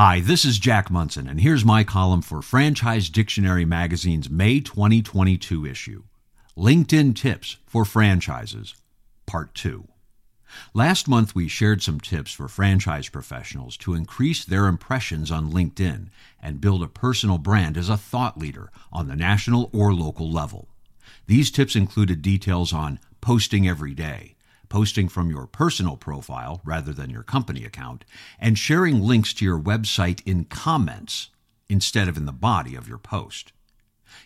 Hi, this is Jack Monson, and here's my column for Franchise Dictionary Magazine's May 2022 issue LinkedIn Tips for Franchises, Part 2. Last month, we shared some tips for franchise professionals to increase their impressions on LinkedIn and build a personal brand as a thought leader on the national or local level. These tips included details on posting every day posting from your personal profile rather than your company account, and sharing links to your website in comments instead of in the body of your post.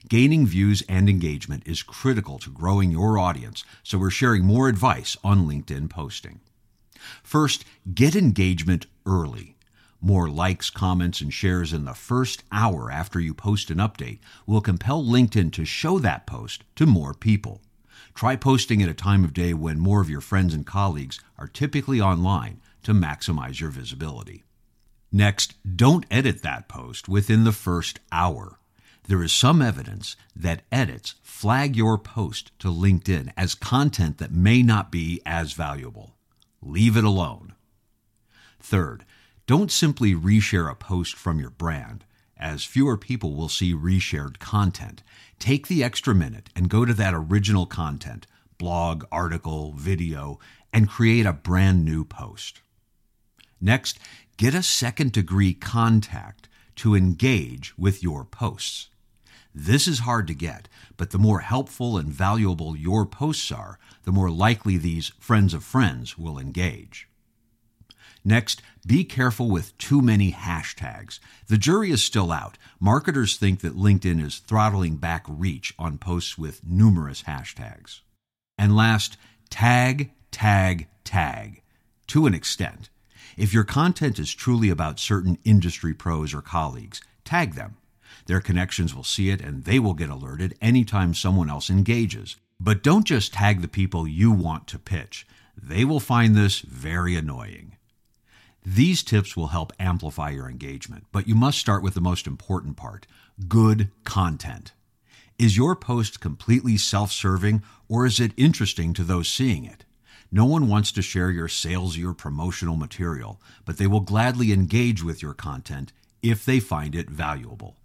Gaining views and engagement is critical to growing your audience, so we're sharing more advice on LinkedIn posting. First, get engagement early. More likes, comments, and shares in the first hour after you post an update will compel LinkedIn to show that post to more people. Try posting at a time of day when more of your friends and colleagues are typically online to maximize your visibility. Next, don't edit that post within the first hour. There is some evidence that edits flag your post to LinkedIn as content that may not be as valuable. Leave it alone. Third, don't simply reshare a post from your brand as fewer people will see reshared content. Take the extra minute and go to that original content blog, article, video and create a brand new post. Next, get a second degree contact to engage with your posts. This is hard to get, but the more helpful and valuable your posts are, the more likely these friends of friends will engage. Next, be careful with too many hashtags. The jury is still out. Marketers think that LinkedIn is throttling back reach on posts with numerous hashtags. And last, tag, tag, tag. To an extent. If your content is truly about certain industry pros or colleagues, tag them. Their connections will see it and they will get alerted anytime someone else engages. But don't just tag the people you want to pitch. They will find this very annoying. These tips will help amplify your engagement, but you must start with the most important part good content. Is your post completely self serving or is it interesting to those seeing it? No one wants to share your salesy or promotional material, but they will gladly engage with your content if they find it valuable.